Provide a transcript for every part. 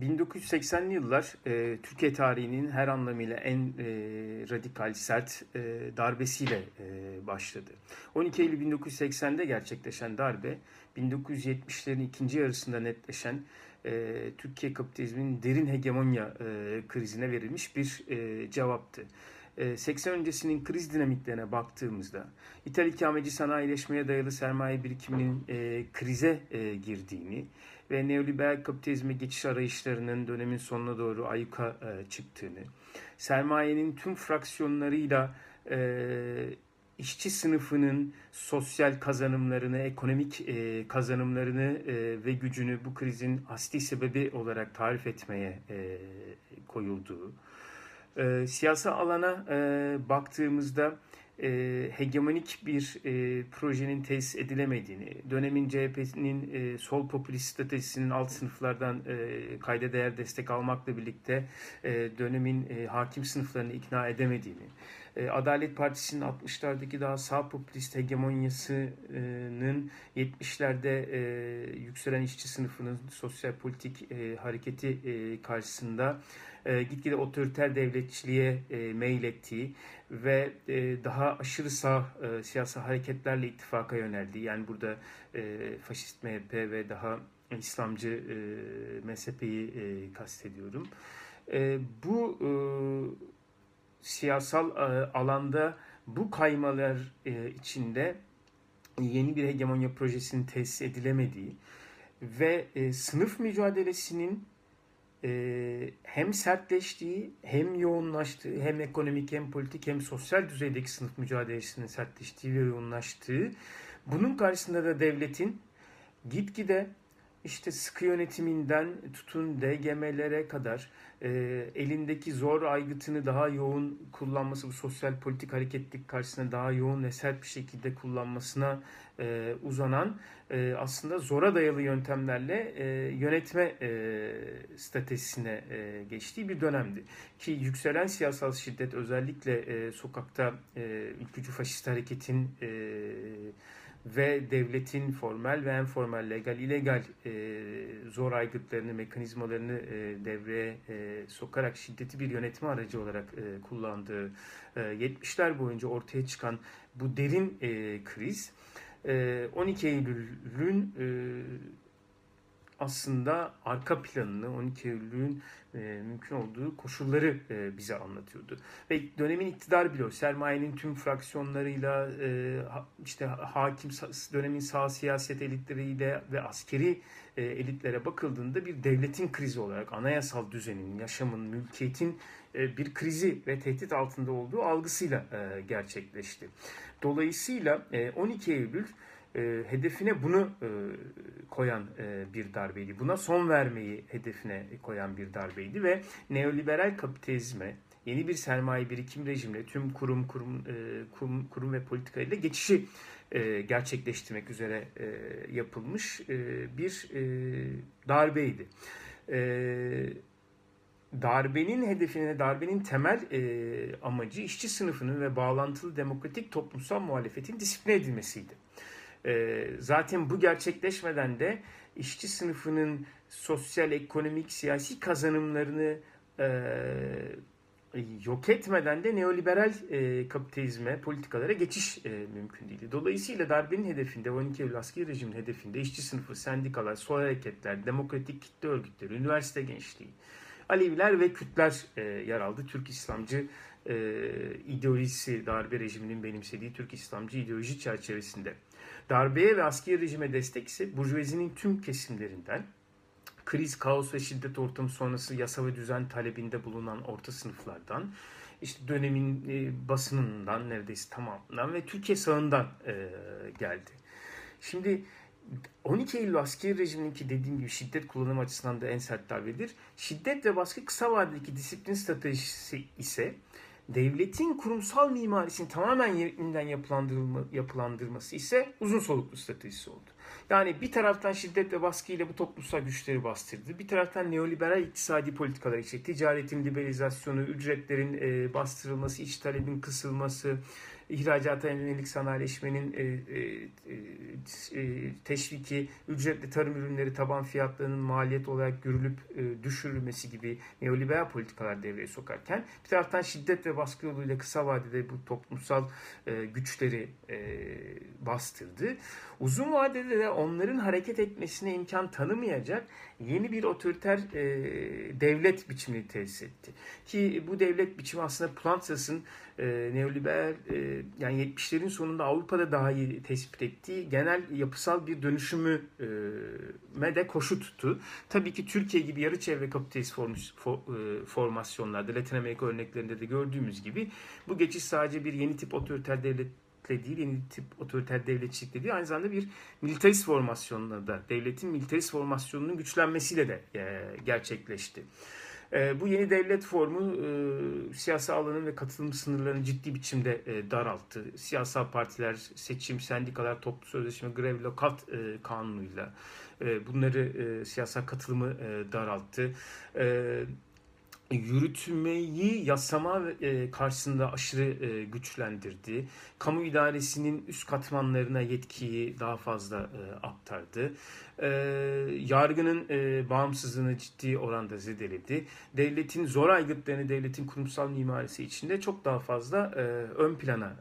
1980'li yıllar e, Türkiye tarihinin her anlamıyla en e, radikal, sert e, darbesiyle e, başladı. 12 Eylül 1980'de gerçekleşen darbe, 1970'lerin ikinci yarısında netleşen e, Türkiye kapitalizminin derin hegemonya e, krizine verilmiş bir e, cevaptı. 80 e, öncesinin kriz dinamiklerine baktığımızda ithal ikameci sanayileşmeye dayalı sermaye birikiminin e, krize e, girdiğini ve neoliberal kapitalizme geçiş arayışlarının dönemin sonuna doğru ayuka e, çıktığını, sermayenin tüm fraksiyonlarıyla e, işçi sınıfının sosyal kazanımlarını, ekonomik e, kazanımlarını e, ve gücünü bu krizin asli sebebi olarak tarif etmeye e, koyulduğu, e, siyasal alana e, baktığımızda e, hegemonik bir e, projenin tesis edilemediğini, dönemin CHP'nin e, sol popülist stratejisinin alt sınıflardan e, kayda değer destek almakla birlikte e, dönemin e, hakim sınıflarını ikna edemediğini, e, Adalet Partisi'nin 60'lardaki daha sağ popülist hegemonyasının 70'lerde e, yükselen işçi sınıfının sosyal politik e, hareketi e, karşısında e, gitgide otoriter devletçiliğe e, meylettiği ve e, daha aşırı sağ e, siyasi hareketlerle ittifaka yöneldi. Yani burada e, faşist MHP ve daha İslamcı e, MSP'yi e, kastediyorum. E, bu e, siyasal e, alanda bu kaymalar e, içinde yeni bir hegemonya projesinin tesis edilemediği ve e, sınıf mücadelesinin e, hem sertleştiği, hem yoğunlaştığı, hem ekonomik, hem politik, hem sosyal düzeydeki sınıf mücadelesinin sertleştiği ve yoğunlaştığı, bunun karşısında da devletin gitgide işte sıkı yönetiminden tutun DGM'lere kadar e, elindeki zor aygıtını daha yoğun kullanması, bu sosyal politik hareketlik karşısında daha yoğun ve sert bir şekilde kullanmasına e, uzanan e, aslında zora dayalı yöntemlerle e, yönetme e, stratejisine e, geçtiği bir dönemdi. Ki yükselen siyasal şiddet özellikle e, sokakta e, ülkücü faşist hareketin e, ve devletin formal ve informal, legal, illegal e, zor aygıtlarını, mekanizmalarını e, devreye e, sokarak şiddeti bir yönetme aracı olarak e, kullandığı e, 70'ler boyunca ortaya çıkan bu derin e, kriz e, 12 Eylül'ün e, aslında arka planını 12 Eylül'ün e, mümkün olduğu koşulları e, bize anlatıyordu. Ve dönemin iktidar bloğu, sermayenin tüm fraksiyonlarıyla e, işte hakim dönemin sağ siyaset elitleriyle ve askeri e, elitlere bakıldığında bir devletin krizi olarak anayasal düzenin, yaşamın, mülkiyetin e, bir krizi ve tehdit altında olduğu algısıyla e, gerçekleşti. Dolayısıyla e, 12 Eylül e, hedefine bunu e, koyan e, bir darbeydi. Buna son vermeyi hedefine koyan bir darbeydi ve neoliberal kapitalizme yeni bir sermaye birikim rejimle tüm kurum kurum e, kurum, kurum ve politika ile geçişi e, gerçekleştirmek üzere e, yapılmış e, bir e, darbeydi. E, darbenin hedefine, darbenin temel e, amacı işçi sınıfının ve bağlantılı demokratik toplumsal muhalefetin disipline edilmesiydi. E, zaten bu gerçekleşmeden de işçi sınıfının sosyal, ekonomik, siyasi kazanımlarını e, yok etmeden de neoliberal e, kapitalizme, politikalara geçiş e, mümkün değildi. Dolayısıyla darbenin hedefinde, 12 Eylül askeri rejimin hedefinde işçi sınıfı, sendikalar, sol hareketler, demokratik kitle örgütleri, üniversite gençliği, Aleviler ve Kürtler e, yer aldı. Türk İslamcı e, ideolojisi, darbe rejiminin benimsediği Türk İslamcı ideoloji çerçevesinde. Darbeye ve askeri rejime destek ise Burjuvazi'nin tüm kesimlerinden, kriz, kaos ve şiddet ortamı sonrası yasa ve düzen talebinde bulunan orta sınıflardan, işte dönemin e, basınından neredeyse tamamından ve Türkiye sağından e, geldi. Şimdi 12 Eylül askeri rejiminki dediğim gibi şiddet kullanım açısından da en sert darbedir. Şiddet ve baskı kısa vadedeki disiplin stratejisi ise devletin kurumsal mimarisini tamamen yeniden yapılandırılma, yapılandırması ise uzun soluklu stratejisi oldu. Yani bir taraftan şiddet ve baskı ile bu toplumsal güçleri bastırdı. Bir taraftan neoliberal iktisadi politikalar işte ticaretin liberalizasyonu, ücretlerin e, bastırılması, iç talebin kısılması, ihracata yönelik sanayileşmenin e, e, e, teşviki, ücretli tarım ürünleri taban fiyatlarının maliyet olarak görülüp e, düşürülmesi gibi neoliberal politikalar devreye sokarken bir taraftan şiddet ve baskı yoluyla kısa vadede bu toplumsal e, güçleri e, bastırdı. Uzun vadede de onların hareket etmesine imkan tanımayacak yeni bir otoriter e, devlet biçimini tesis etti. Ki bu devlet biçimi aslında Plantas'ın e, neoliberal e, yani 70'lerin sonunda Avrupa'da daha iyi tespit ettiği genel yapısal bir dönüşümü e, de koşu tuttu. Tabii ki Türkiye gibi yarı çevre kapitalist form, for, e, formasyonlarda Latin Amerika örneklerinde de gördüğümüz gibi bu geçiş sadece bir yeni tip otoriter devlet değil, yeni tip otoriter devletçilikle değil, aynı zamanda bir militarist formasyonla da, devletin militarist formasyonunun güçlenmesiyle de e, gerçekleşti. E, bu yeni devlet formu e, siyasal alanın ve katılım sınırlarını ciddi biçimde e, daralttı. Siyasal partiler, seçim, sendikalar, toplu sözleşme, grev, lokat e, kanunuyla e, bunları e, siyasal katılımı e, daralttı. E, yürütmeyi yasama e, karşısında aşırı e, güçlendirdi. Kamu idaresinin üst katmanlarına yetkiyi daha fazla e, aktardı. Yargının bağımsızlığını ciddi oranda zedeledi. Devletin zor aygıtlarını devletin kurumsal mimarisi içinde çok daha fazla ön plana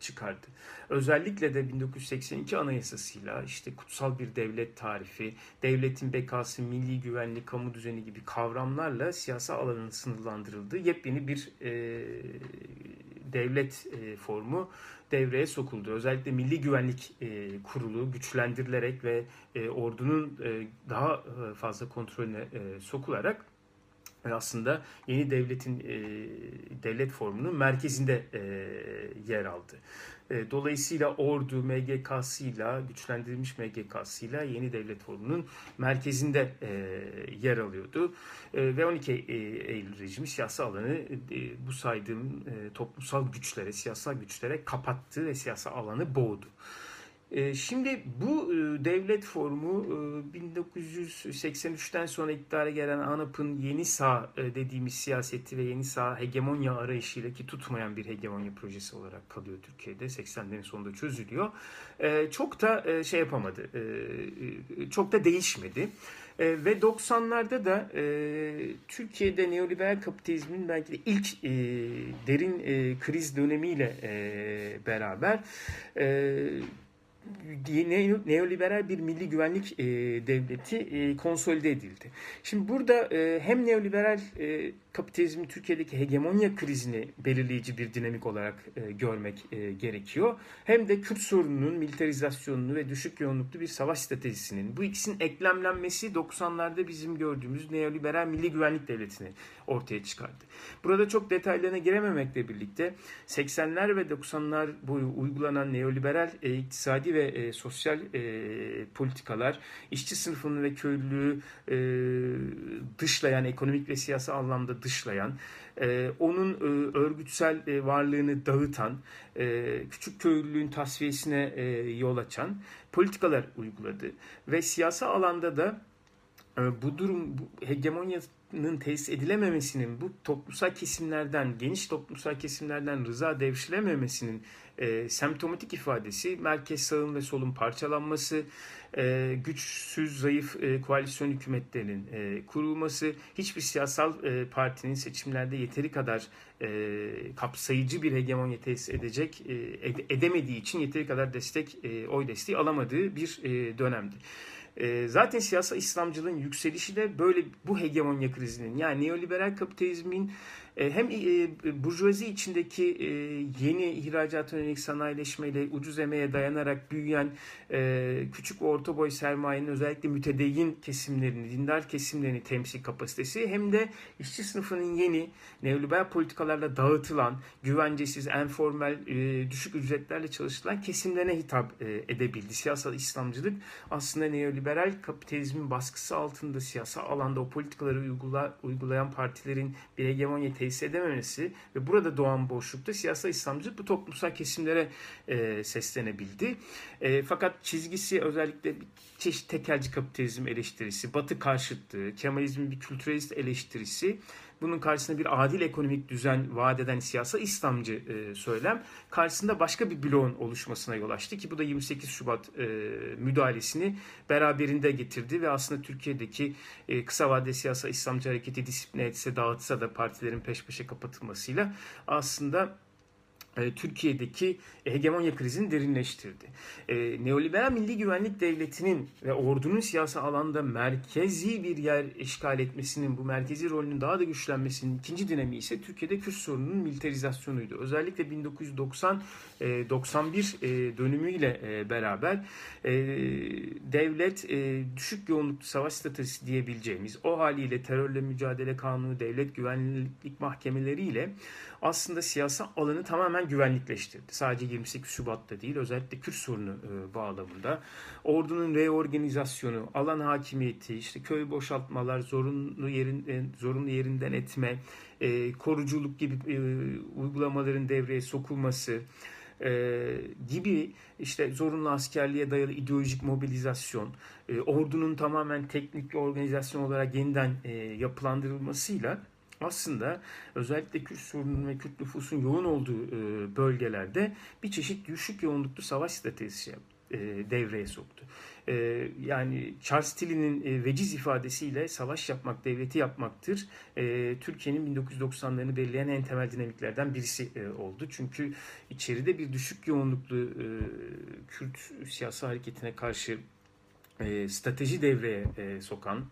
çıkardı. Özellikle de 1982 Anayasası'yla işte kutsal bir devlet tarifi, devletin bekası, milli güvenlik, kamu düzeni gibi kavramlarla siyasal alanın sınırlandırıldığı yepyeni bir e, devlet e, formu devreye sokuldu. Özellikle Milli Güvenlik e, Kurulu güçlendirilerek ve e, ordunun e, daha e, fazla kontrolüne e, sokularak aslında yeni devletin e, devlet formunun merkezinde e, yer aldı. E, dolayısıyla ordu MGK'sıyla güçlendirilmiş MGK'sıyla yeni devlet formunun merkezinde e, yer alıyordu. E, ve 12 e, Eylül rejimi siyasal alanı e, bu saydığım e, toplumsal güçlere, siyasal güçlere kapattı ve siyasal alanı boğdu. Ee, şimdi bu e, devlet formu 1983'ten e, sonra iktidara gelen ANAP'ın yeni sağ e, dediğimiz siyaseti ve yeni sağ hegemonya arayışıyla ki tutmayan bir hegemonya projesi olarak kalıyor Türkiye'de. 80'lerin sonunda çözülüyor. Çok da şey yapamadı. Çok da değişmedi. ve 90'larda da Türkiye'de neoliberal kapitalizmin belki de ilk derin kriz dönemiyle beraber neoliberal bir milli güvenlik e, devleti e, konsolide edildi. Şimdi burada e, hem neoliberal e, kapitalizmin Türkiye'deki hegemonya krizini belirleyici bir dinamik olarak e, görmek e, gerekiyor. Hem de Kürt sorununun militarizasyonunu ve düşük yoğunluklu bir savaş stratejisinin bu ikisinin eklemlenmesi 90'larda bizim gördüğümüz neoliberal milli güvenlik devletini ortaya çıkardı. Burada çok detaylarına girememekle birlikte 80'ler ve 90'lar boyu uygulanan neoliberal e, iktisadi ve e, sosyal e, politikalar işçi sınıfını ve köylülüğü e, dışlayan ekonomik ve siyasi anlamda dışlayan, e, onun e, örgütsel e, varlığını dağıtan, küçük köylülüğün tasfiyesine yol açan politikalar uyguladı. Ve siyasi alanda da bu durum, bu hegemonyanın tesis edilememesinin, bu toplumsal kesimlerden, geniş toplumsal kesimlerden rıza devşilememesinin e, semptomatik ifadesi merkez sağın ve solun parçalanması, e, güçsüz, zayıf e, koalisyon hükümetlerinin e, kurulması, hiçbir siyasal e, partinin seçimlerde yeteri kadar e, kapsayıcı bir hegemonya tesis edecek, e, edemediği için yeteri kadar destek, e, oy desteği alamadığı bir e, dönemdi. E, zaten siyasal İslamcılığın yükselişi de böyle bu hegemonya krizinin yani neoliberal kapitalizmin hem e, burjuvazi içindeki e, yeni ihracat yönelik sanayileşmeyle ucuz emeğe dayanarak büyüyen küçük orta boy sermayenin özellikle mütedeyyin kesimlerini, dindar kesimlerini temsil kapasitesi hem de işçi sınıfının yeni neoliberal politikalarla dağıtılan, güvencesiz, enformel, düşük ücretlerle çalışılan kesimlerine hitap edebildi. Siyasal İslamcılık aslında neoliberal kapitalizmin baskısı altında siyasal alanda o politikaları uygula, uygulayan partilerin bir hegemonya tesis edememesi ve burada doğan boşlukta siyasal İslamcılık bu toplumsal kesimlere e, seslenebildi. E, fakat çizgisi özellikle bir çeşit tekelci kapitalizm eleştirisi, batı karşıtlığı, Kemalizmin bir kültüralist eleştirisi bunun karşısında bir adil ekonomik düzen vaat eden siyasal İslamcı e, söylem karşısında başka bir bloğun oluşmasına yol açtı ki bu da 28 Şubat e, müdahalesini beraberinde getirdi ve aslında Türkiye'deki e, kısa vadeli siyasal İslamcı hareketi disipline etse dağıtsa da partilerin peş peşe kapatılmasıyla aslında Türkiye'deki hegemonya krizini derinleştirdi. E, neoliberal milli güvenlik devletinin ve ordunun siyasi alanda merkezi bir yer işgal etmesinin, bu merkezi rolünün daha da güçlenmesinin ikinci dinamiği ise Türkiye'de Kürt sorununun militarizasyonuydu. Özellikle 1990 91 e, dönümüyle beraber devlet düşük yoğunluklu savaş stratejisi diyebileceğimiz o haliyle terörle mücadele kanunu, devlet güvenlik mahkemeleriyle aslında siyasal alanı tamamen güvenlikleştirdi. Sadece 28 Şubat'ta değil özellikle Kürt sorunu e, bağlamında. Ordunun reorganizasyonu, alan hakimiyeti, işte köy boşaltmalar, zorunlu yerin e, zorunlu yerinden etme, e, koruculuk gibi e, uygulamaların devreye sokulması, e, gibi işte zorunlu askerliğe dayalı ideolojik mobilizasyon, e, ordunun tamamen teknik organizasyon olarak yeniden e, yapılandırılmasıyla aslında özellikle Kürt sorununun ve Kürt nüfusun yoğun olduğu e, bölgelerde bir çeşit düşük yoğunluklu savaş stratejisi e, devreye soktu. E, yani Charles Tilly'nin veciz ifadesiyle savaş yapmak devleti yapmaktır. Türkiye'nin 1990'larını belirleyen en temel dinamiklerden birisi oldu. Çünkü içeride bir düşük yoğunluklu Kürt siyasi hareketine karşı strateji devreye sokan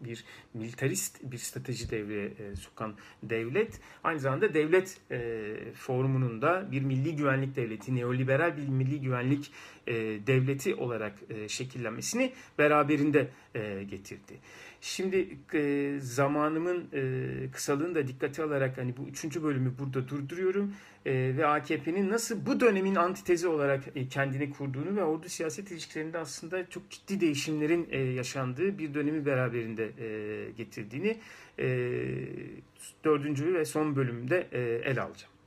bir militarist bir strateji devreye e, sokan devlet aynı zamanda devlet e, formunun da bir milli güvenlik devleti, neoliberal bir milli güvenlik e, devleti olarak e, şekillenmesini beraberinde e, getirdi. Şimdi e, zamanımın e, kısalığını da dikkate alarak hani bu üçüncü bölümü burada durduruyorum e, ve AKP'nin nasıl bu dönemin antitezi olarak e, kendini kurduğunu ve ordu siyaset ilişkilerinde aslında çok ciddi değişimlerin e, yaşandığı bir dönemi beraberinde getirdiğini dördüncü ve son bölümde e, ele alacağım.